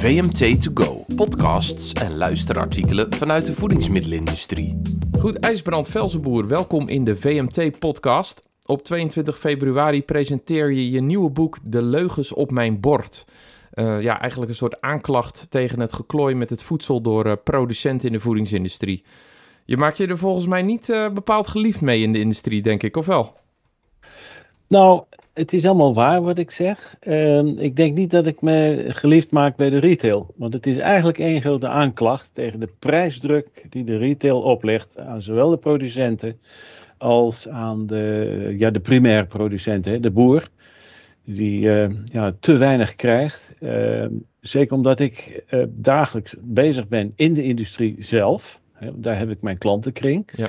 VMT To Go, podcasts en luisterartikelen vanuit de voedingsmiddelenindustrie. Goed, IJsbrand Velzenboer, welkom in de VMT-podcast. Op 22 februari presenteer je je nieuwe boek De Leugens op mijn bord. Uh, ja, eigenlijk een soort aanklacht tegen het geklooi met het voedsel door uh, producenten in de voedingsindustrie. Je maakt je er volgens mij niet uh, bepaald geliefd mee in de industrie, denk ik, of wel? Nou, het is allemaal waar wat ik zeg. Uh, ik denk niet dat ik me geliefd maak bij de retail. Want het is eigenlijk één grote aanklacht tegen de prijsdruk die de retail oplegt aan zowel de producenten als aan de, ja, de primaire producenten, de boer. Die uh, ja, te weinig krijgt. Uh, zeker omdat ik uh, dagelijks bezig ben in de industrie zelf. Daar heb ik mijn klantenkring. Ja.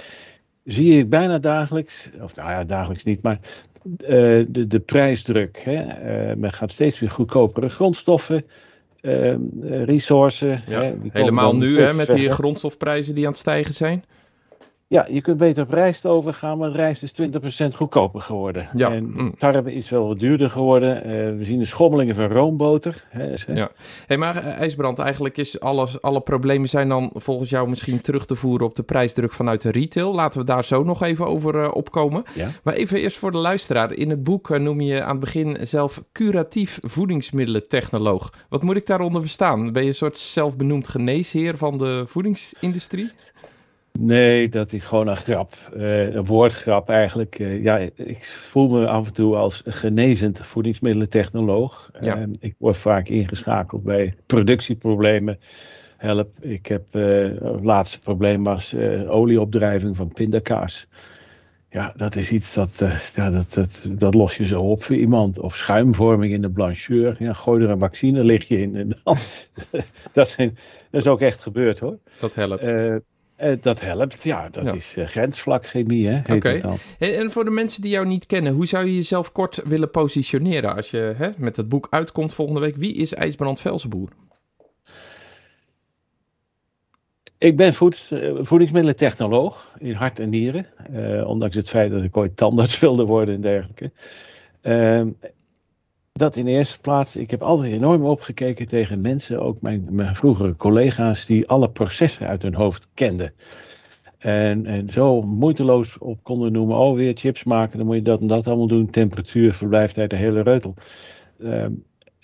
Zie ik bijna dagelijks, of nou ja, dagelijks niet, maar uh, de, de prijsdruk. Hè? Uh, men gaat steeds weer goedkopere grondstoffen, uh, resources. Ja? Helemaal nu hè, met die grondstofprijzen die aan het stijgen zijn. Ja, je kunt beter op rijst overgaan, maar rijst is 20% goedkoper geworden. Ja. En mm. tarwe is wel wat duurder geworden. Uh, we zien de schommelingen van roomboter. Hè, ja. Hey, maar uh, IJsbrand, eigenlijk is alles, alle problemen zijn dan volgens jou misschien terug te voeren op de prijsdruk vanuit de retail. Laten we daar zo nog even over uh, opkomen. Ja. Maar even eerst voor de luisteraar. In het boek noem je aan het begin zelf curatief voedingsmiddelentechnoloog. Wat moet ik daaronder verstaan? Ben je een soort zelfbenoemd geneesheer van de voedingsindustrie? Nee, dat is gewoon een grap. Uh, een woordgrap eigenlijk. Uh, ja, ik voel me af en toe als genezend voedingsmiddelentechnoloog. Ja. Uh, ik word vaak ingeschakeld bij productieproblemen. Help, ik heb, het laatste probleem was olieopdrijving van pindakaas. Ja, dat is iets dat, ja, dat, dat, dat los je zo op voor iemand. Of schuimvorming in de blancheur. Ja, gooi er een vaccine, lig je in. Dat, zijn, dat is ook echt gebeurd hoor. Dat helpt. Uh, dat helpt, ja. Dat ja. is uh, grensvlakchemie, hè, heet okay. het dan. En, en, voor de mensen die jou niet kennen, hoe zou je jezelf kort willen positioneren als je hè, met het boek uitkomt volgende week? Wie is IJsbrand Velsenboer? Ik ben voed, voedingsmiddelentechnoloog in hart en nieren. Uh, ondanks het feit dat ik ooit tandarts wilde worden en dergelijke. Ehm, dat in eerste plaats. Ik heb altijd enorm opgekeken tegen mensen, ook mijn, mijn vroegere collega's, die alle processen uit hun hoofd kenden. En, en zo moeiteloos op konden noemen, oh weer chips maken, dan moet je dat en dat allemaal doen, temperatuur, verblijftijd, de hele reutel. Uh,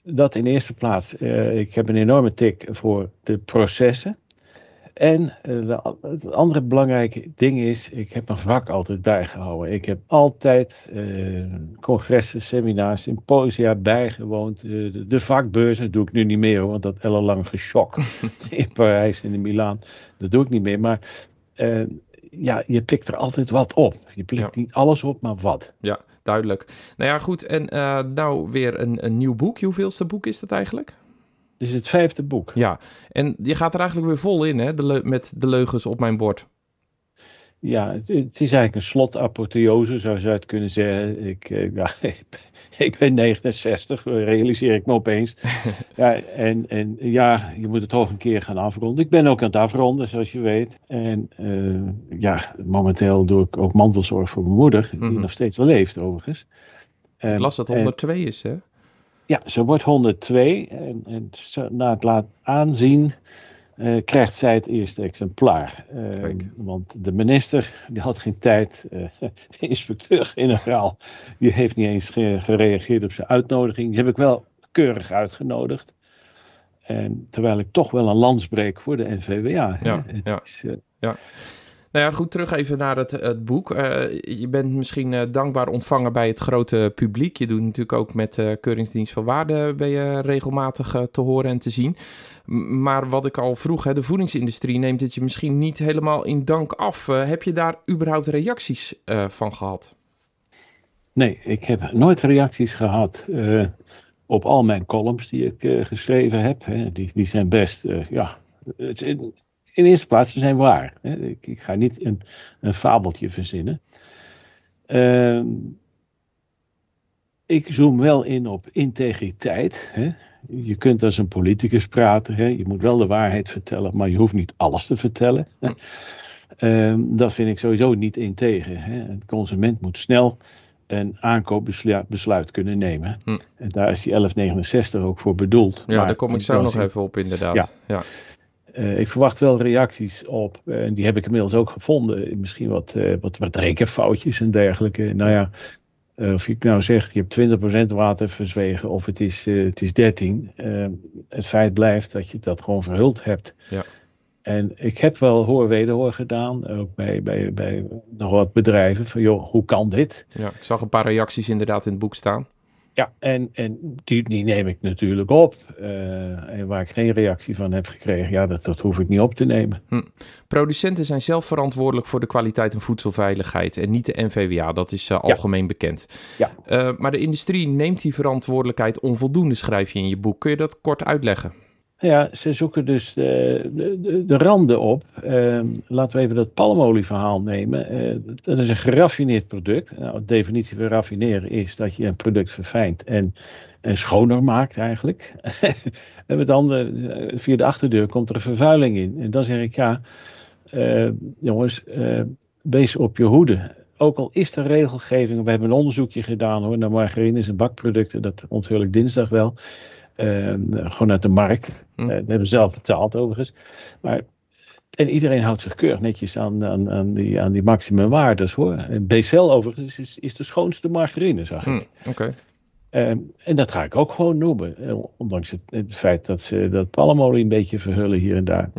dat in eerste plaats. Uh, ik heb een enorme tik voor de processen. En uh, het andere belangrijke ding is, ik heb mijn vak altijd bijgehouden. Ik heb altijd uh, congressen, seminars, symposia bijgewoond. Uh, de, de, vakbeurzen doe ik nu niet meer, want dat ellenlang geschok in Parijs en in Milaan, dat doe ik niet meer. Maar ja, je pikt er altijd wat op. Je pikt ja. niet alles op, maar wat. Ja, duidelijk. Nou ja, goed. En nou weer een, een nieuw boek. Hoeveelste boek is dat eigenlijk? Dit is het vijfde boek. Ja, en je gaat er eigenlijk weer vol in, hè, de met de leugens op mijn bord. Ja, het, het is eigenlijk een slotapotheose, zou je het kunnen zeggen. Ik, eh, ja, ik ben 69, realiseer ik me opeens. ja, en, en ja, je moet het toch een keer gaan afronden. Ik ben ook aan het afronden, zoals je weet. En uh, ja, momenteel doe ik ook mantelzorg voor mijn moeder, die mm -hmm. nog steeds wel leeft overigens. En, ik las dat 102 en, is, hè? Ja, ze wordt 102 en, en na het laten aanzien uh, krijgt zij het eerste exemplaar. Uh, want de minister die had geen tijd. Uh, de inspecteur-generaal die heeft niet eens gereageerd op zijn uitnodiging. Die heb ik wel keurig uitgenodigd. En terwijl ik toch wel een landsbreek voor de NVWA. Ja, ja, is, ja. Nou ja, goed, terug even naar het, het boek. Uh, je bent misschien uh, dankbaar ontvangen bij het grote publiek. Je doet natuurlijk ook met uh, Keuringsdienst van Waarde ben je regelmatig te horen en te zien. Maar wat ik al vroeg, hè, de voedingsindustrie neemt dit je misschien niet helemaal in dank af. heb je daar überhaupt reacties van gehad? Nee, ik heb nooit reacties gehad op al mijn columns die ik geschreven heb. Hè. Die, die zijn best, ja... Het, in eerste plaats, ze zijn waar. Hè. Ik, ik, ga niet een, een fabeltje verzinnen. Uh, ik zoom wel in op integriteit. Hè. Je kunt als een politicus praten. Hè. Je moet wel de waarheid vertellen, maar je hoeft niet alles te vertellen. Uh, dat vind ik sowieso niet integer. Hè. Een consument moet snel een aankoopbesluit kunnen nemen. Hm. En daar is die 1169 ook voor bedoeld. Ja, Maar daar kom ik zo nog even op, inderdaad. Ja. ja. Eh, ik verwacht wel reacties op, eh, en die heb ik inmiddels ook gevonden. Misschien wat, eh, wat, wat rekenfoutjes en dergelijke. Nou ja, of je nou zegt, je hebt 20% water verzwegen of het is, het is 13. eh, het feit blijft dat je dat gewoon verhuld hebt. Ja. En ik heb wel hoor-wederhoor gedaan, ook bij, bij, bij nog wat bedrijven. Van joh, hoe kan dit? Ja, ik zag een paar reacties inderdaad in het boek staan. Ja, en, en die, die neem ik natuurlijk op. Eh, en waar ik geen reactie van heb gekregen, ja, dat, dat hoef ik niet op te nemen. Producenten zijn zelf verantwoordelijk voor de kwaliteit en voedselveiligheid en niet de NVWA. Dat is eh, Ja. algemeen bekend. Ja. Eh, maar de industrie neemt die verantwoordelijkheid onvoldoende, schrijf je in je boek. Kun je dat kort uitleggen? Ja, ze zoeken dus de, de, de, de randen op. Ehm, laten we even dat palmolieverhaal nemen. Eh, dat is een geraffineerd product. Nou, de definitie van raffineren is dat je een product verfijnt en, en schoner maakt eigenlijk. en met andere, via de achterdeur komt er een vervuiling in. En dan zeg ik ja, eh, jongens, eh, wees op je hoede. Ook al is er regelgeving, we hebben een onderzoekje gedaan hoor, naar margarines en bakproducten, dat onthul ik dinsdag wel. Eh, gewoon uit de markt. Hm. Eh, dat hebben we zelf betaald overigens. Maar, en iedereen houdt zich keurig netjes aan, aan, aan, die, aan die maximumwaardes hoor. En BCL overigens is, is de schoonste margarine, zag ik. Hm, Oké. Ehm, en dat ga ik ook gewoon noemen. eh, Ondanks het, het feit dat ze dat palmolie een beetje verhullen hier en daar.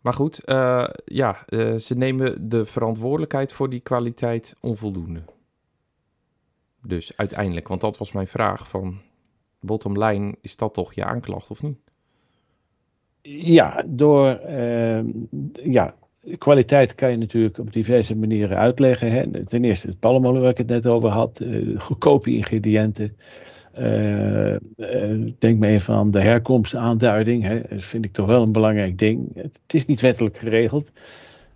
Maar goed, eh, ja, ze nemen de verantwoordelijkheid voor die kwaliteit onvoldoende. Dus uiteindelijk, want dat was mijn vraag van bottom line, is dat toch je aanklacht of niet? Ja, door ehm, ja, kwaliteit kan je natuurlijk op diverse manieren uitleggen. Hè. Ten eerste het palmolie waar ik het net over had, eh, goedkope ingrediënten. Eh, eh, denk maar even aan de herkomstaanduiding. Hè. Dat vind ik toch wel een belangrijk ding. Het is niet wettelijk geregeld,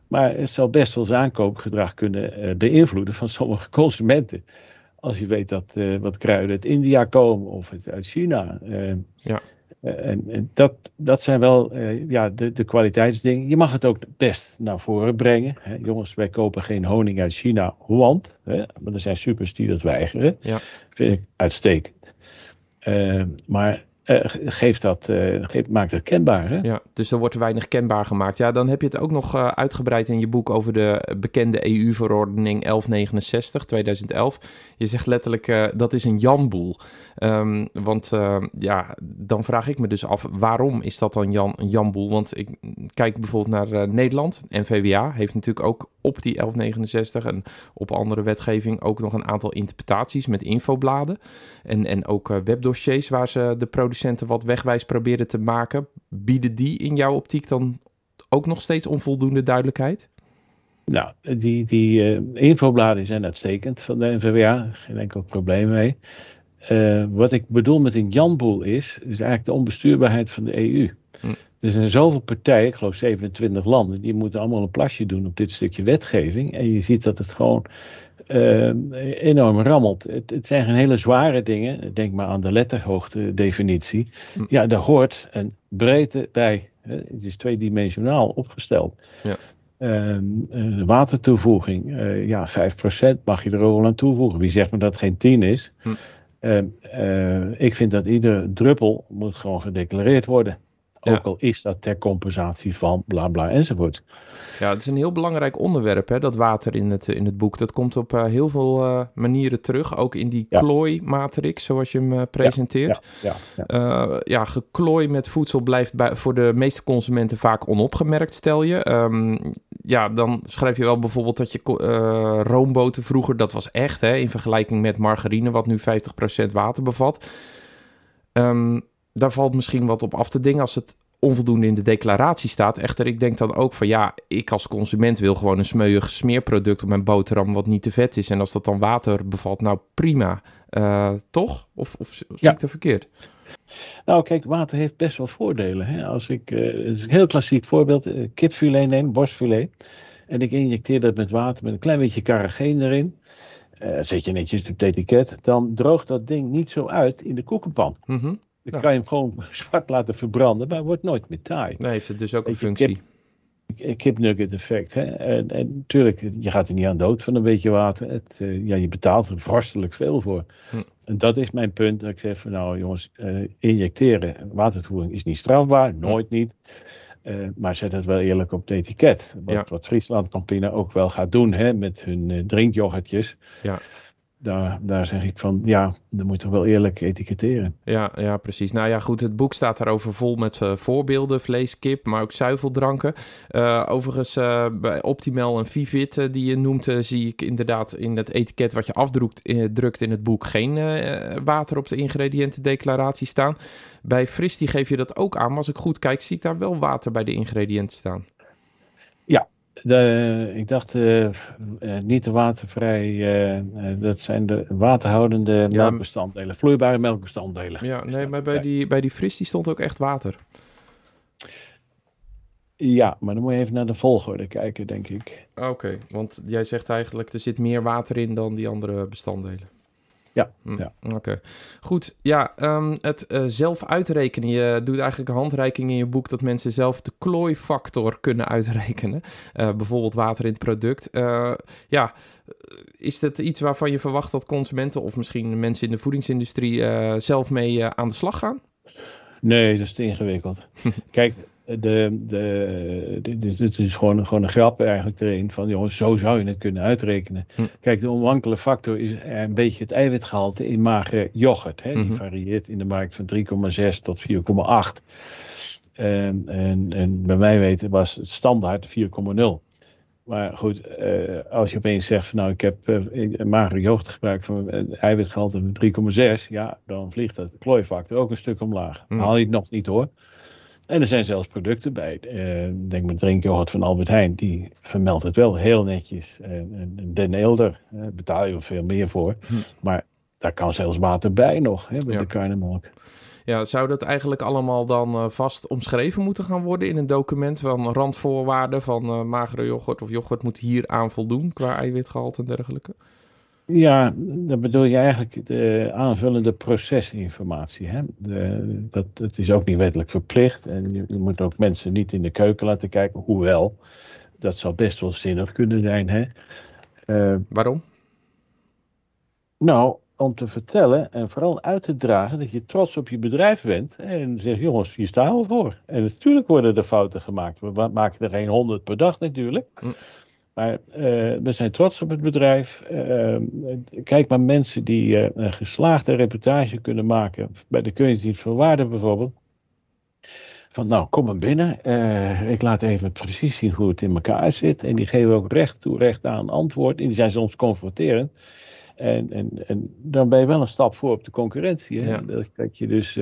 maar het zou best wel zijn aankoopgedrag kunnen beïnvloeden van sommige consumenten. Als je weet dat eh, wat kruiden uit India komen of het uit China. eh, Ja. eh, En, en dat, dat zijn wel ja, de, de kwaliteitsdingen. Je mag het ook best naar voren brengen. Hè. Jongens, wij kopen geen honing uit China, want. Hè, maar er zijn supers die dat weigeren. Ja. Vind ik uitstekend. Maar eh, geef dat, eh, geef, maak dat kenbaar. Hè? Ja, dus er wordt weinig kenbaar gemaakt. Ja, dan heb je het ook nog eh, uitgebreid in je boek over de bekende EU-verordening 1169 2011. Je zegt letterlijk dat is een janboel. Ehm, want ja, dan vraag ik me dus af, waarom is dat dan Jan, een janboel? Want ik kijk bijvoorbeeld naar Nederland. NVWA heeft natuurlijk ook op die 1169 en op andere wetgeving ook nog een aantal interpretaties met infobladen. En, en ook webdossiers waar ze de producenten wat wegwijs proberen te maken. Bieden die in jouw optiek dan ook nog steeds onvoldoende duidelijkheid? Nou, die, die eh, infobladen zijn uitstekend van de NVWA. Geen enkel probleem mee. Eh, wat ik bedoel met een janboel is, is eigenlijk de onbestuurbaarheid van de EU. Hm. Er zijn zoveel partijen, ik geloof 27 landen, die moeten allemaal een plasje doen op dit stukje wetgeving. En je ziet dat het gewoon enorm rammelt. Het, het zijn geen hele zware dingen. Denk maar aan de letterhoogte definitie. Hm. Ja, daar hoort een breedte bij. hè. Het is tweedimensionaal opgesteld. Ja. Ehm, eh, watertoevoeging, eh, ja, 5% mag je er ook wel aan toevoegen. Wie zegt me dat het geen 10 is? Hm. Ehm, eh, ik vind dat iedere druppel moet gewoon gedeclareerd worden. Ja. Ook al is dat ter compensatie van bla bla enzovoort. Ja, het is een heel belangrijk onderwerp, hè, dat water in het, in het boek. Dat komt op eh, heel veel eh, manieren terug. Ook in die Ja. klooi-matrix, zoals je hem eh, presenteert. Ja, ja. Ja, geklooi met voedsel blijft bij, voor de meeste consumenten vaak onopgemerkt, stel je. Ehm, ja, dan schrijf je wel bijvoorbeeld dat je roomboten vroeger, dat was echt, hè, in vergelijking met margarine, wat nu 50% water bevat. Ehm, daar valt misschien wat op af te dingen als het onvoldoende in de declaratie staat. Echter, ik denk dan ook van ja, ik als consument wil gewoon een smeuig smeerproduct op mijn boterham wat niet te vet is. En als dat dan water bevat, nou prima. Eh, toch? Of, of zie Ja. ik dat verkeerd? Nou, kijk, water heeft best wel voordelen. Hè? Als ik, eh, het is een heel klassiek voorbeeld, eh, kipfilet neem, borstfilet. En ik injecteer dat met water met een klein beetje carrageen erin. Zet je netjes op het etiket. Dan droogt dat ding niet zo uit in de koekenpan. Mhm. Dan kan je hem gewoon zwart laten verbranden, maar wordt nooit meer taai. Nee, heeft het dus ook een je, functie. kipnugget effect. Hè? En, en natuurlijk, je gaat er niet aan dood van een beetje water. Het, uh, ja, je betaalt er vorstelijk veel voor. Hm. En dat is mijn punt. Dat ik zeg van nou jongens, uh, injecteren, watertoevoeging is niet strafbaar. Hm. Nooit niet. Uh, maar zet het wel eerlijk op het etiket. Wat, ja. wat Friesland Campina ook wel gaat doen hè, met hun drinkyoghurtjes. Ja daar, daar zeg ik van, ja, dan moet je wel eerlijk etiketteren. Ja, ja, precies. Nou ja, goed, het boek staat daarover vol met uh, voorbeelden, vlees, kip, maar ook zuiveldranken. Uh, overigens, uh, bij Optimal en Vivit, die je noemt, zie ik inderdaad in het etiket wat je afdrukt drukt in het boek geen water op de ingrediëntendeclaratie staan. Bij Fristi geef je dat ook aan, maar als ik goed kijk, zie ik daar wel water bij de ingrediënten staan. Ja, de, ik dacht uh, uh, niet de watervrij, uh, dat zijn de waterhoudende ja, melkbestanddelen, vloeibare melkbestanddelen. Ja, nee, maar bij, die, bij die fris die stond ook echt water. Ja, maar dan moet je even naar de volgorde kijken, denk ik. Oké, want jij zegt eigenlijk er zit meer water in dan die andere bestanddelen. Ja, hm, ja. oké. Goed, ja, um, het uh, zelf uitrekenen. Je doet eigenlijk een handreiking in je boek dat mensen zelf de klooifactor kunnen uitrekenen. Uh, bijvoorbeeld water in het product. Uh, ja, is dat iets waarvan je verwacht dat consumenten of misschien mensen in de voedingsindustrie zelf mee aan de slag gaan? Nee, dat is te ingewikkeld. Kijk, de, de, dit, is, is gewoon, gewoon een grap eigenlijk erin van jongens, zo zou je het kunnen uitrekenen. Hm. Kijk, de onwankele factor is een beetje het eiwitgehalte in magere yoghurt. Hè? Die mhm. varieert in de markt van 3,6 tot 4,8. En, en, en bij mij weten was het standaard 4,0. Maar goed, uh, als je opeens zegt van nou ik heb uh, magere yoghurt gebruikt van een eiwitgehalte van 3,6, ja, dan vliegt dat klooifactor ook een stuk omlaag. Mm. Haal je het nog niet hoor. En er zijn zelfs producten bij. Uh, denk met drinkyoghurt van Albert Heijn. Die vermeldt het wel heel netjes. En, Den Eelder uh, betaal je veel meer voor. Hm. Maar daar kan zelfs water bij nog. Hè, bij ja. de karnemelk. Ja, zou dat eigenlijk allemaal dan uh, vast omschreven moeten gaan worden in een document van randvoorwaarden van magere yoghurt of yoghurt moet hier aan voldoen qua eiwitgehalte en dergelijke? Ja, dan bedoel je eigenlijk de aanvullende procesinformatie. Hè? De, dat, is ook niet wettelijk verplicht en je, je, moet ook mensen niet in de keuken laten kijken, hoewel dat zou best wel zinnig kunnen zijn. Hè? Uh, Waarom? Nou, om te vertellen en vooral uit te dragen dat je trots op je bedrijf bent en zegt, jongens, hier staan we voor. En natuurlijk worden er fouten gemaakt. We maken er geen honderd per dag natuurlijk. Hm. Maar uh, we zijn trots op het bedrijf. Uh, kijk maar mensen die uh, een geslaagde reportage kunnen maken. Bij de Keuringsdienst van Waarde bijvoorbeeld. Van nou, kom maar binnen. ik laat even precies zien hoe het in elkaar zit. En die geven ook recht toe, recht aan antwoord. En die zijn soms confronterend. En, en, en dan ben je wel een stap voor op de concurrentie. Hè? Ja. Dat, dat je dus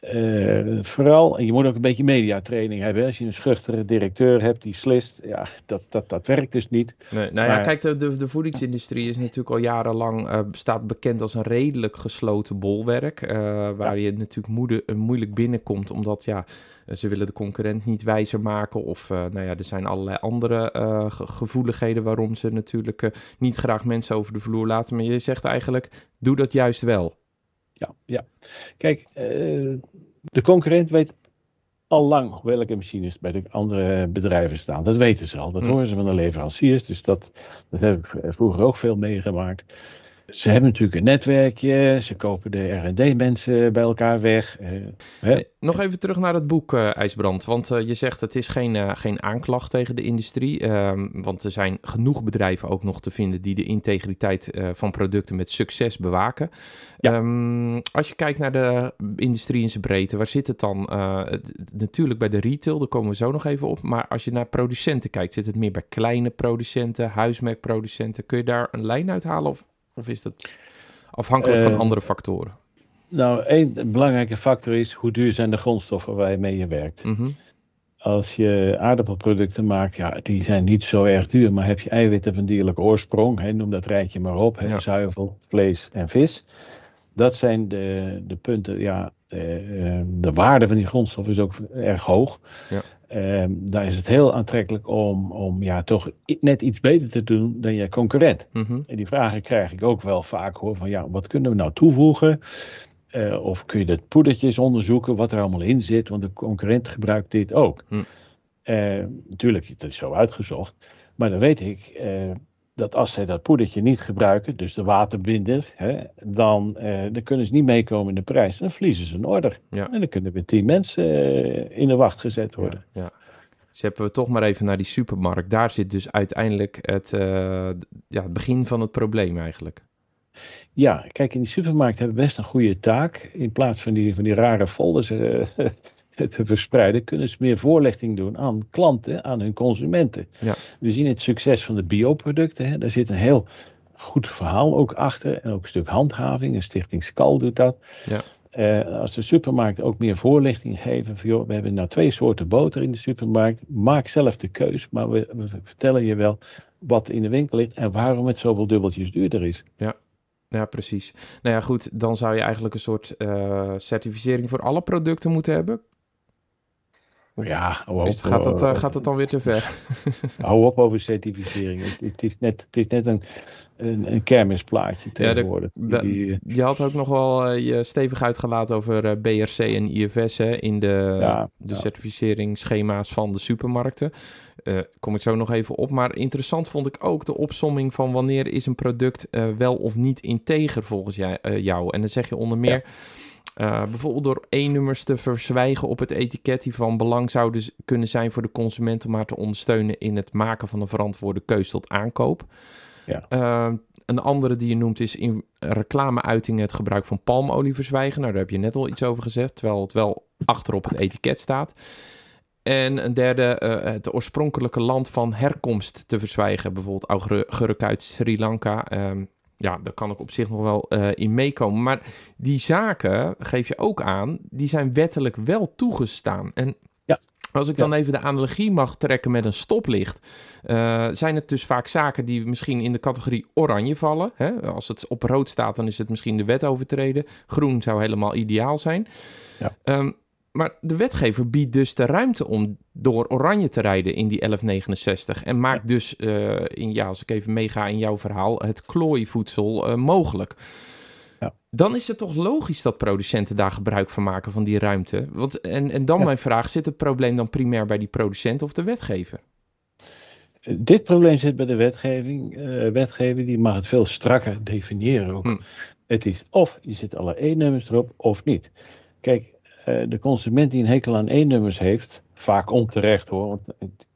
uh, vooral, en je moet ook een beetje mediatraining hebben. Als je een schuchtere directeur hebt die slist, ja, dat, dat, dat werkt dus niet. Nee, nou ja, kijk, de, de, de, voedingsindustrie is natuurlijk al jarenlang, uh, staat bekend als een redelijk gesloten bolwerk. Uh, waar ja. je natuurlijk moede, moeilijk binnenkomt, omdat ja, ze willen de concurrent niet wijzer maken. Of nou ja, er zijn allerlei andere gevoeligheden waarom ze natuurlijk niet graag mensen over de vloer laten. Maar je zegt eigenlijk, doe dat juist wel ja, ja. Kijk, uh, de concurrent weet al lang welke machines bij de andere bedrijven staan. Dat weten ze al. Dat hm. horen ze van de leveranciers. Dus dat, dat heb ik vroeger ook veel meegemaakt. Ze hebben natuurlijk een netwerkje, ze kopen de R&D-mensen bij elkaar weg. Uh, nog even terug naar het boek uh, IJsbrand, want uh, je zegt het is geen, geen aanklacht tegen de industrie, ehm, want er zijn genoeg bedrijven ook nog te vinden die de integriteit van producten met succes bewaken. Ja. Um, als je kijkt naar de industrie in zijn breedte, waar zit het dan? Het, natuurlijk bij de retail, daar komen we zo nog even op, maar als je naar producenten kijkt, zit het meer bij kleine producenten, huismerkproducenten, kun je daar een lijn uithalen of of is dat afhankelijk van eh, andere factoren? Nou, één belangrijke factor is hoe duur zijn de grondstoffen waarmee je werkt. Mm Als je aardappelproducten maakt, ja, die zijn niet zo erg duur, maar heb je eiwitten van dierlijke oorsprong, hè, noem dat rijtje maar op, hè, ja. zuivel, vlees en vis. Dat zijn de, de punten, ja, de, de waarde van die grondstof is ook erg hoog. Ja. Um, daar is het heel aantrekkelijk om, om ja, toch net iets beter te doen dan je concurrent. Mm -hmm. En die vragen krijg ik ook wel vaak hoor, van ja, wat kunnen we nou toevoegen? Uh, of kun je dat poedertjes onderzoeken, wat er allemaal in zit, want de concurrent gebruikt dit ook. Mm. Uh, natuurlijk, het is zo uitgezocht. Maar dan weet ik dat als zij dat poedertje niet gebruiken, dus de waterbinder, hè, dan, dan kunnen ze niet meekomen in de prijs. Dan verliezen ze een order. Ja. En dan kunnen weer tien mensen in de wacht gezet worden. Ja, ja. Zetten we toch maar even naar die supermarkt. Daar zit dus uiteindelijk het, ja, het begin van het probleem eigenlijk. Ja, kijk, in die supermarkt hebben we best een goede taak. In plaats van die, van die rare folders uh, te verspreiden, kunnen ze meer voorlichting doen aan klanten, aan hun consumenten. Ja. We zien het succes van de bioproducten. Hè. Daar zit een heel goed verhaal ook achter. En ook een stuk handhaving. Een stichting Skal doet dat. Ja. Uh, als de supermarkt ook meer voorlichting geven van joh, we hebben nou twee soorten boter in de supermarkt. Maak zelf de keus, maar we, we vertellen je wel wat in de winkel ligt en waarom het zoveel dubbeltjes duurder is. Ja, ja, precies. Nou ja, goed, dan zou je eigenlijk een soort uh, certificering voor alle producten moeten hebben. Ja, gaat, dat, uh, gaat dat dan weer te ver? hou op over certificering. Het, het, is, net, het is net een, een, een kermisplaatje tegenwoordig. Ja, de, die, die, je had ook nog wel uh, je stevig uitgelaten over uh, BRC en IFS hè, in de, ja, de ja. certificeringsschema's van de supermarkten. Kom ik zo nog even op. Maar interessant vond ik ook de opsomming van wanneer is een product wel of niet integer volgens jij, jou. En dan zeg je onder meer... Uh, bijvoorbeeld door E-nummers te verzwijgen op het etiket die van belang zouden kunnen zijn voor de consument om haar te ondersteunen in het maken van een verantwoorde keuze tot aankoop. Ja. Uh, een andere die je noemt is in reclameuitingen het gebruik van palmolie verzwijgen. Nou, daar heb je net al iets over gezegd, terwijl het wel achter op het etiket staat. En een derde, uh, het oorspronkelijke land van herkomst te verzwijgen. Bijvoorbeeld augurk uit Sri Lanka. Um, ja, daar kan ik op zich nog wel uh, in meekomen. Maar die zaken, geef je ook aan, die zijn wettelijk wel toegestaan. En ja. als ik dan ja. even de analogie mag trekken met een stoplicht, uh, zijn het dus vaak zaken die misschien in de categorie oranje vallen. Hè? Als het op rood staat, dan is het misschien de wet overtreden. Groen zou helemaal ideaal zijn. Ja. Um, maar de wetgever biedt dus de ruimte om door oranje te rijden in die 1169. En maakt dus, uh, in, ja, als ik even meega in jouw verhaal, het klooivoedsel uh, mogelijk. Ja. Dan is het toch logisch dat producenten daar gebruik van maken van die ruimte. Want, en, en dan Ja. mijn vraag, zit het probleem dan primair bij die producent of de wetgever? Dit probleem zit bij de wetgeving. Uh, wetgever die mag het veel strakker definiëren ook. Hm. Het is of je zit alle E-nummers erop of niet. Kijk, de consument die een hekel aan E-nummers heeft, vaak onterecht hoor, want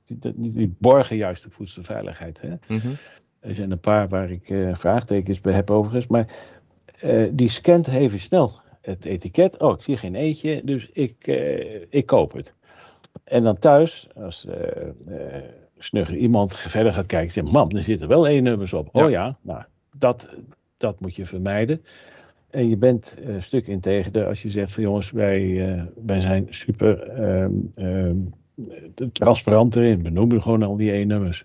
die, die borgen juist de voedselveiligheid. Hè? Mm -hmm. Er zijn een paar waar ik uh, vraagtekens bij heb overigens, maar uh, die scant even snel het etiket. Oh, ik zie geen eetje, dus ik, ik koop het. En dan thuis, als snugger iemand verder gaat kijken, zegt: Mam, er zitten wel E-nummers op. Ja. Oh ja, nou, dat, dat moet je vermijden. En je bent een stuk integerder als je zegt van jongens, wij, uh, wij zijn super um, um, transparant erin. We noemen gewoon al die E-nummers.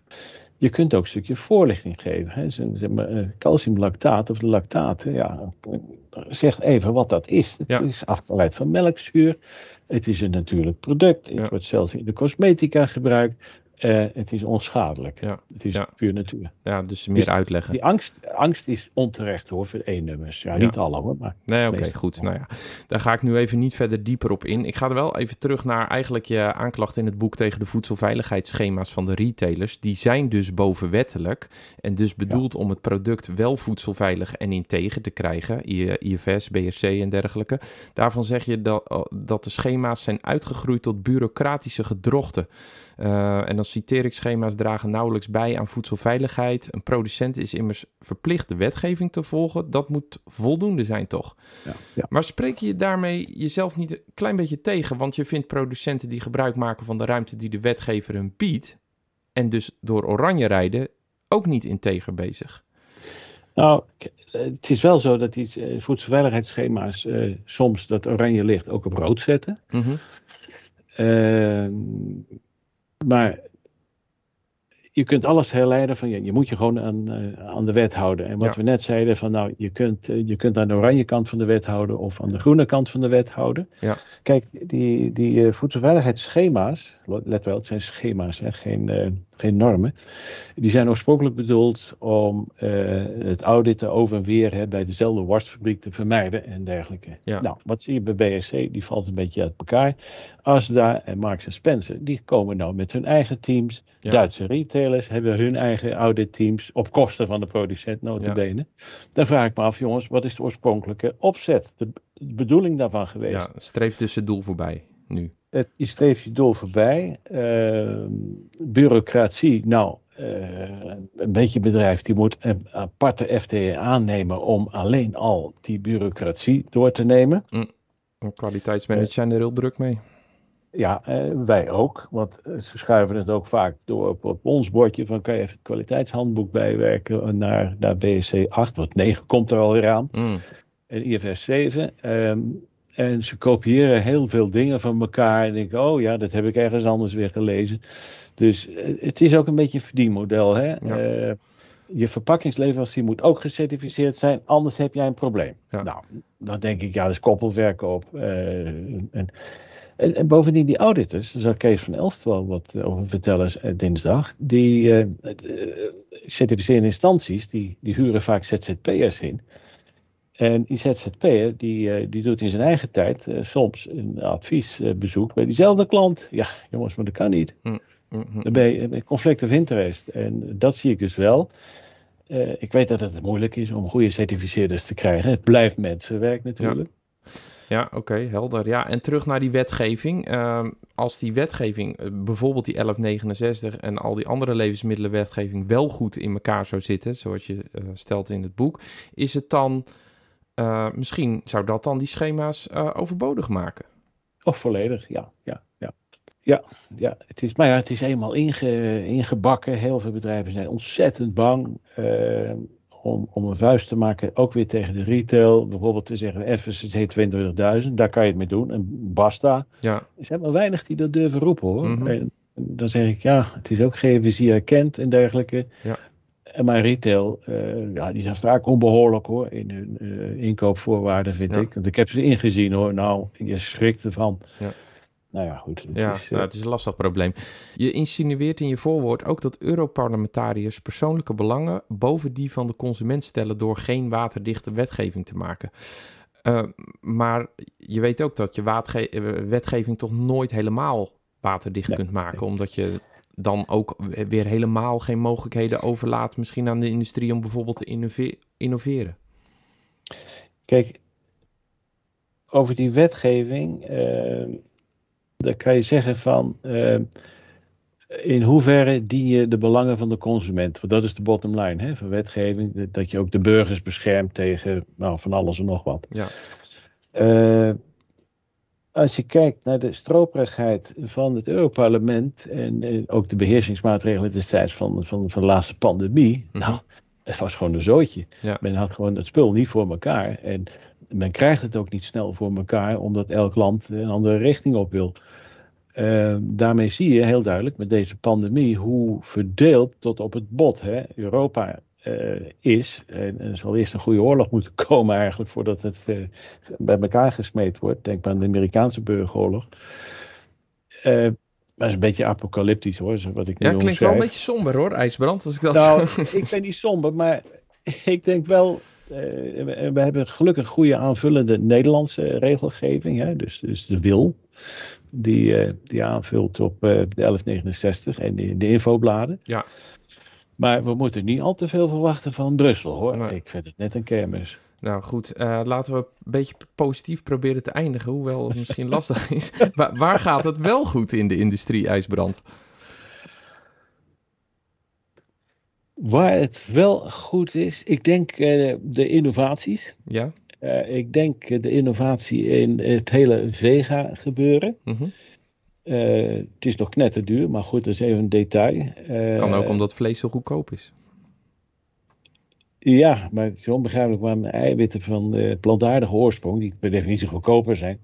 Je kunt ook een stukje voorlichting geven. Hè. Zeg maar, uh, calciumlactaat of de lactaten. Ja, zeg even wat dat is. Het Ja. is afgeleid van melkzuur. Het is een natuurlijk product. Het Ja. wordt zelfs in de cosmetica gebruikt. Uh, het is onschadelijk. Ja. Het is Ja. puur natuur. Ja, dus meer Dus uitleggen. Die angst, angst is onterecht hoor voor E-nummers. Ja, Ja. niet alle hoor, maar Nee, oké, goed. Nou ja, daar ga ik nu even niet verder dieper op in. Ik ga er wel even terug naar eigenlijk je aanklacht in het boek tegen de voedselveiligheidsschema's van de retailers. Die zijn dus bovenwettelijk en dus bedoeld om het product wel voedselveilig en integer te krijgen. IFS, BRC en dergelijke. Daarvan zeg je dat, dat de schema's zijn uitgegroeid tot bureaucratische gedrochten. Uh, en dan citeer ik schema's dragen nauwelijks bij aan voedselveiligheid. Een producent is immers verplicht de wetgeving te volgen. Dat moet voldoende zijn, toch? ja, ja. Maar spreek je daarmee jezelf niet een klein beetje tegen? Want je vindt producenten die gebruik maken van de ruimte die de wetgever hun biedt. en dus door oranje rijden ook niet integer bezig. Nou, het is wel zo dat die uh, voedselveiligheidsschema's uh, soms dat oranje licht ook op rood zetten. Mm -hmm. uh, maar je kunt alles herleiden van, ja, je moet je gewoon aan, uh, aan de wet houden. En wat Ja. we net zeiden, van nou, je kunt, uh, je kunt aan de oranje kant van de wet houden of aan de groene kant van de wet houden. Ja. Kijk, die, die uh, voedselveiligheidsschema's, let wel, het zijn schema's, hè, geen geen normen. Die zijn oorspronkelijk bedoeld om uh, het auditen over en weer hè, bij dezelfde worstfabriek te vermijden en dergelijke. Ja. Nou, wat zie je bij BSC? Die valt een beetje uit elkaar. Asda en Marks Spencer, die komen nou met hun eigen teams. Ja. Duitse retailers hebben hun eigen auditteams op kosten van de producent notabene. Dan vraag ik me af, jongens, wat is de oorspronkelijke opzet? De bedoeling daarvan geweest? Ja, streef dus het doel voorbij nu. Het, je streeft je doel voorbij. Uh, bureaucratie, nou, uh, een beetje bedrijf die moet een aparte FTE aannemen om alleen al die bureaucratie door te nemen. Mm. Kwaliteitsmanagers zijn er heel druk mee. Ja, uh, wij ook, want ze schuiven het ook vaak door op, op, ons bordje van kan je even het kwaliteitshandboek bijwerken naar, naar BSC 8, want 9 komt er alweer aan. Mm. En IFS 7. Um, en ze kopiëren heel veel dingen van elkaar. En denk oh ja, dat heb ik ergens anders weer gelezen. Dus uh, het is ook een beetje een verdienmodel. Hè? Ja. Uh, je verpakkingsleverancier moet ook gecertificeerd zijn, anders heb jij een probleem. Ja. Nou, dan denk ik, ja, dat is koppelwerk op. Uh, en, en, en, bovendien die auditors, daar zal Kees van Elst wel wat over vertellen dinsdag. Die certificerende instanties, die, die huren vaak ZZP'ers in. En die ZZP'er, die, die doet in zijn eigen tijd uh, soms een adviesbezoek bij diezelfde klant. Ja, jongens, maar dat kan niet. Mm -hmm. Dan ben je conflict of interest. En dat zie ik dus wel. Uh, ik weet dat het moeilijk is om goede certificeerders te krijgen. Het blijft mensenwerk natuurlijk. Ja, ja oké, okay, helder. Ja, en terug naar die wetgeving. Uh, als die wetgeving, bijvoorbeeld die 1169 en al die andere levensmiddelenwetgeving wel goed in elkaar zou zitten, zoals je stelt in het boek, is het dan... Uh, misschien zou dat dan die schema's uh, overbodig maken. Of volledig, ja. ja, ja. Ja, ja, het is, maar ja, het is eenmaal inge, ingebakken. Heel veel bedrijven zijn ontzettend bang uh, om, om een vuist te maken. Ook weer tegen de retail. Bijvoorbeeld te zeggen, FSC 22.000, daar kan je het mee doen. En basta. Ja. Er zijn maar weinig die dat durven roepen hoor. Mhm. En dan zeg ik, ja, het is ook GVC erkend en dergelijke. Ja. En mijn retail, uh, ja, die zijn vaak onbehoorlijk hoor, in hun uh, inkoopvoorwaarden vind Ja. ik. Want ik heb ze ingezien hoor, nou, je schrikt ervan. Ja. Nou ja, goed. Het Ja, is, uh, nou, het is een lastig probleem. Je insinueert in je voorwoord ook dat Europarlementariërs persoonlijke belangen boven die van de consument stellen door geen waterdichte wetgeving te maken. Uh, maar je weet ook dat je eh, wetgeving toch nooit helemaal waterdicht Nee, kunt maken, omdat je dan ook weer helemaal geen mogelijkheden overlaat, misschien aan de industrie om bijvoorbeeld te innove- innoveren. Kijk, over die wetgeving, eh, daar kan je zeggen van, eh, in hoeverre dien je de belangen van de consument? Want dat is de bottom line hè, van wetgeving, dat- je ook de burgers beschermt tegen nou, van alles en nog wat. Ja, Eh, als je kijkt naar de stroperigheid van het Europarlement en eh, ook de beheersingsmaatregelen destijds van, van, van de laatste pandemie, Mhm. nou, het was gewoon een zootje. Ja. Men had gewoon het spul niet voor elkaar. En men krijgt het ook niet snel voor elkaar, omdat elk land een andere richting op wil. Eh, daarmee zie je heel duidelijk met deze pandemie hoe verdeeld tot op het bot hè, Europa is. En er zal eerst een goede oorlog moeten komen eigenlijk voordat het eh, bij elkaar gesmeed wordt. Denk maar aan de Amerikaanse burgeroorlog. Eh, maar dat is een beetje apocalyptisch hoor, wat ik nu ja klinkt wel een beetje somber hoor, IJsbrand, als ik dat Nou, ik ben niet somber, maar ik denk wel. eh, we, we hebben gelukkig goede aanvullende Nederlandse regelgeving. Hè? Dus, dus de wil die, eh, die aanvult op eh, de 1169 en de, de infobladen. Ja. Maar we moeten niet al te veel verwachten van Brussel hoor. Nee. Ik vind het net een kermis. Nou goed, eh, laten we een beetje positief proberen te eindigen, hoewel het misschien lastig is. Waar, waar gaat het wel goed in de industrie, IJsbrand? Waar het wel goed is, ik denk eh, de innovaties. Ja? Eh, ik denk de innovatie in het hele Vega gebeuren. Eh, het is nog knetterduur, maar goed, dat is even een detail. Eh, Kan ook omdat vlees zo goedkoop is. Ja, maar het is onbegrijpelijk waarom eiwitten van eh, plantaardige oorsprong, die per definitie goedkoper zijn,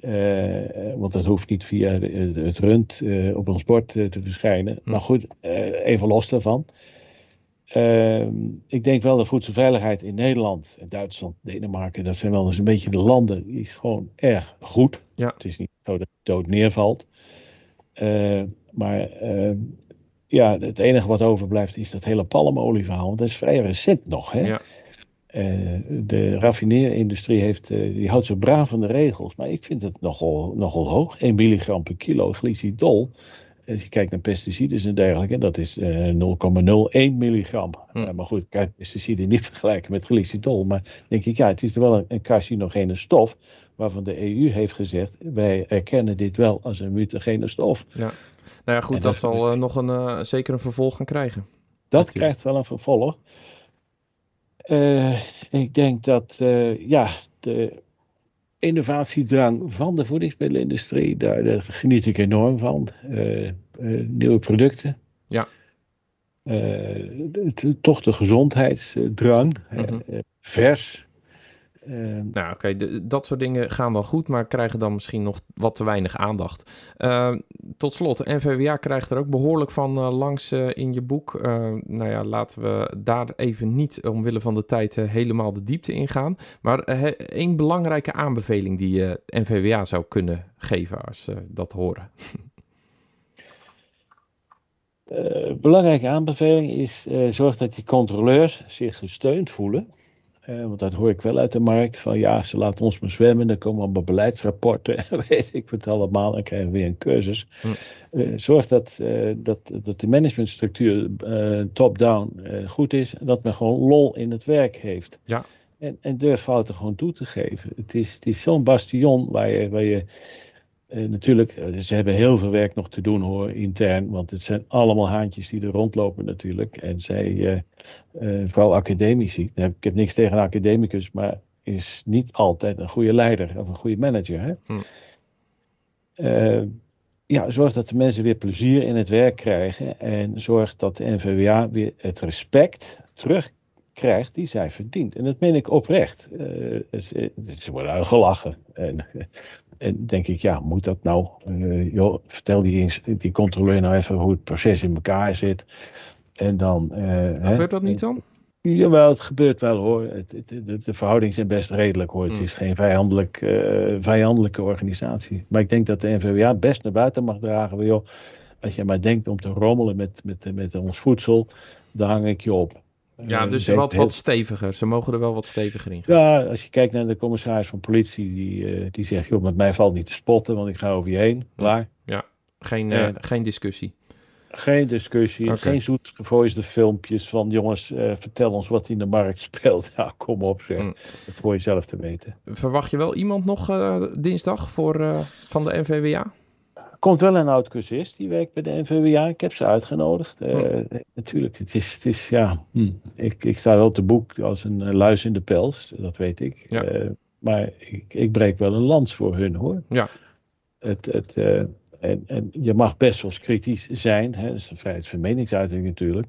eh, want dat hoeft niet via het rund eh, op ons bord eh, te verschijnen. Hm. Maar goed, eh, even los daarvan. Ehm, ik denk wel dat voedselveiligheid in Nederland, Duitsland, Denemarken, dat zijn wel eens een beetje de landen, die is gewoon erg goed. Ja. Het is niet zo dat het dood neervalt. Eh, maar ehm, ja, het enige wat overblijft is dat hele palmolieverhaal. Want dat is vrij recent nog. Hè? Ja. Uh, de raffineerindustrie heeft, uh, die houdt zo braaf aan de regels. Maar ik vind het nogal, nogal hoog. 1 milligram per kilo glycidol. Als je kijkt naar pesticiden en dergelijke, dat is uh, 0,01 milligram. Hm. maar goed, ik kan pesticiden niet vergelijken met glycidol. Maar denk ik, ja, het is wel een, een carcinogene stof. Waarvan de EU heeft gezegd, wij erkennen dit wel als een mutagene stof. Ja. Nou ja, goed, En dat, dat- zal eh, nog een, eh, zeker een vervolg gaan krijgen. Dat Natuurlijk. krijgt wel een vervolg. Eh, ik denk dat eh, ja, de innovatiedrang van de voedingsmiddelenindustrie, daar, daar geniet ik enorm van. Eh, eh, nieuwe producten. Ja. Eh, toch de gezondheidsdrang. Mhm. vers. Eh, Nou, oké, dat soort dingen gaan dan goed, maar krijgen dan misschien nog wat te weinig aandacht. Eh, tot slot, NVWA krijgt er ook behoorlijk van eh, langs eh, in je boek. Eh, nou ja, laten we daar even niet, omwille van de tijd, eh, helemaal de diepte in gaan. Maar één belangrijke aanbeveling die je NVWA zou kunnen geven als ze dat horen. Eh, belangrijke aanbeveling is: zorg dat die controleurs zich gesteund voelen. Eh, want dat hoor ik wel uit de markt. Van ja, ze laten ons maar zwemmen. Dan komen allemaal beleidsrapporten. en weet ik wat allemaal. Dan krijgen we weer een cursus. Hm. Eh, zorg dat, eh, dat, dat de managementstructuur eh, top-down eh, goed is. En dat men gewoon lol in het werk heeft. Ja. En, en durf fouten gewoon toe te geven. Het is, het is zo'n bastion waar je. Waar je eh, natuurlijk, eh, ze hebben heel veel werk nog te doen hoor, intern. Want het zijn allemaal haantjes die er rondlopen natuurlijk. En zij, eh, vooral academici, ik heb niks tegen een academicus, maar is niet altijd een goede leider of een goede manager. Hè? Hm. Ja, zorg dat de mensen weer plezier in het werk krijgen. En zorg dat de NVWA weer het respect terugkrijgt die zij verdient. En dat meen ik oprecht. Eh, ze, ze worden uitgelachen. En, en denk ik, ja, moet dat nou? Eh, joh, vertel die, eens- die controleur nou even hoe het proces in elkaar zit. En dan. eh, Gebeurt dat niet dan? Jawel, het gebeurt wel hoor. Het, het, het- de verhoudingen zijn best redelijk hoor. Het Mm. is geen vijandelijk, eh, vijandelijke organisatie. Maar ik denk dat de NVWA best naar buiten mag dragen. Joh, als je maar denkt om te rommelen met, met, met ons voedsel, dan hang ik je op. Ja, Eh, dus wat, wat steviger. Ze mogen er wel wat steviger in gaan. Ja, als je kijkt naar de commissaris van politie, die, eh, die zegt, joh, met mij valt niet te spotten, want ik ga over je heen. Klaar. Geen, eh, En- geen discussie. Geen discussie, Oké. geen zoet gevoisde filmpjes van jongens, eh, vertel ons wat in de markt speelt. Ja, kom op zeg. Mm. Dat hoor je zelf te weten. Verwacht je wel iemand nog eh, dinsdag voor, eh, van de NVWA? Er komt wel een oud cursist, die werkt bij de NVWA. Ik heb ze uitgenodigd. Eh, Oh. Natuurlijk, het is, het is ja, hm, ik, ik sta wel op de boek als een eh, luis in de pels, dat weet ik. Ja. Eh, maar ik, ik breek wel een lans voor hun hoor. Ja. Het, het, en, en je mag best wel eens kritisch zijn, hè? dat is een vrijheid van meningsuiting natuurlijk.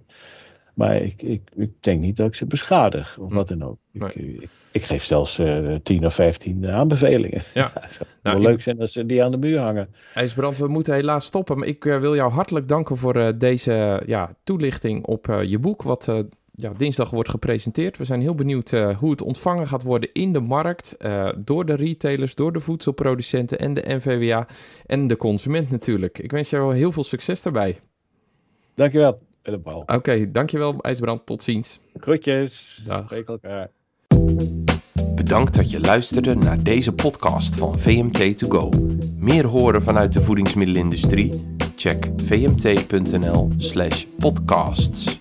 Maar ik, ik, ik denk niet dat ik ze beschadig of Hm. wat dan ook. Ik, Nee. ik, ik geef zelfs eh 10 of 15 aanbevelingen. Ja. Het zou Nou, leuk zijn als ze die aan de muur hangen. IJsbrand, we moeten helaas stoppen. Maar ik eh, wil jou hartelijk danken voor eh, deze ja, toelichting op eh, je boek, wat eh, ja, dinsdag wordt gepresenteerd. We zijn heel benieuwd eh, hoe het ontvangen gaat worden in de markt, eh, door de retailers, door de voedselproducenten en de NVWA en de consument natuurlijk. Ik wens jou heel veel succes daarbij. Dankjewel, Oké, dankjewel IJsbrand. Tot ziens. Groetjes. Dag. Spreek elkaar. Bedankt dat je luisterde naar deze podcast van VMT2Go. Meer horen vanuit de voedingsmiddelenindustrie? Check vmt.nl/podcasts.